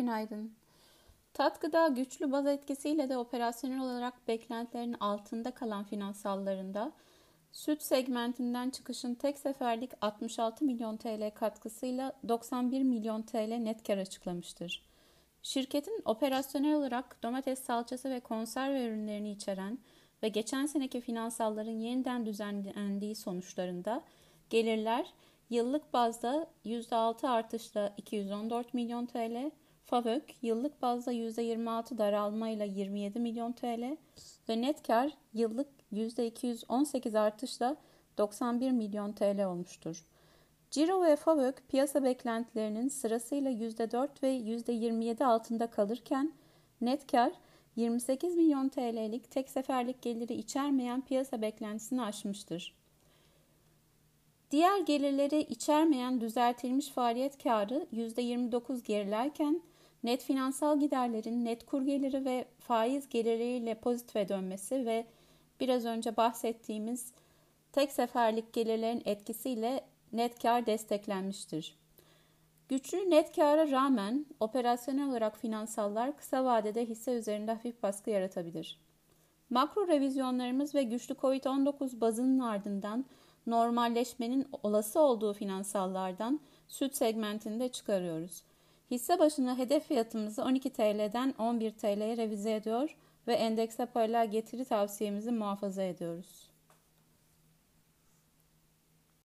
Günaydın. Tatkıda güçlü baz etkisiyle de operasyonel olarak beklentilerin altında kalan finansallarında süt segmentinden çıkışın tek seferlik 66 milyon TL katkısıyla 91 milyon TL net kar açıklamıştır. Şirketin operasyonel olarak domates salçası ve konserve ürünlerini içeren ve geçen seneki finansalların yeniden düzenlendiği sonuçlarında gelirler yıllık bazda %6 artışla 214 milyon TL, FAVÖK yıllık bazda %26 daralmayla 27 milyon TL ve net kar yıllık %218 artışla 91 milyon TL olmuştur. Ciro ve FAVÖK piyasa beklentilerinin sırasıyla %4 ve %27 altında kalırken net kar 28 milyon TL'lik tek seferlik geliri içermeyen piyasa beklentisini aşmıştır. Diğer gelirleri içermeyen düzeltilmiş faaliyet karı %29 gerilerken net finansal giderlerin net kur geliri ve faiz geliriyle pozitife dönmesi ve biraz önce bahsettiğimiz tek seferlik gelirlerin etkisiyle net kar desteklenmiştir. Güçlü net kâra rağmen operasyonel olarak finansallar kısa vadede hisse üzerinde hafif baskı yaratabilir. Makro revizyonlarımız ve güçlü COVID-19 bazının ardından normalleşmenin olası olduğu finansallardan süt segmentinde çıkarıyoruz. Hisse başına hedef fiyatımızı 12 TL'den 11 TL'ye revize ediyor ve endekse paralel getiri tavsiyemizi muhafaza ediyoruz.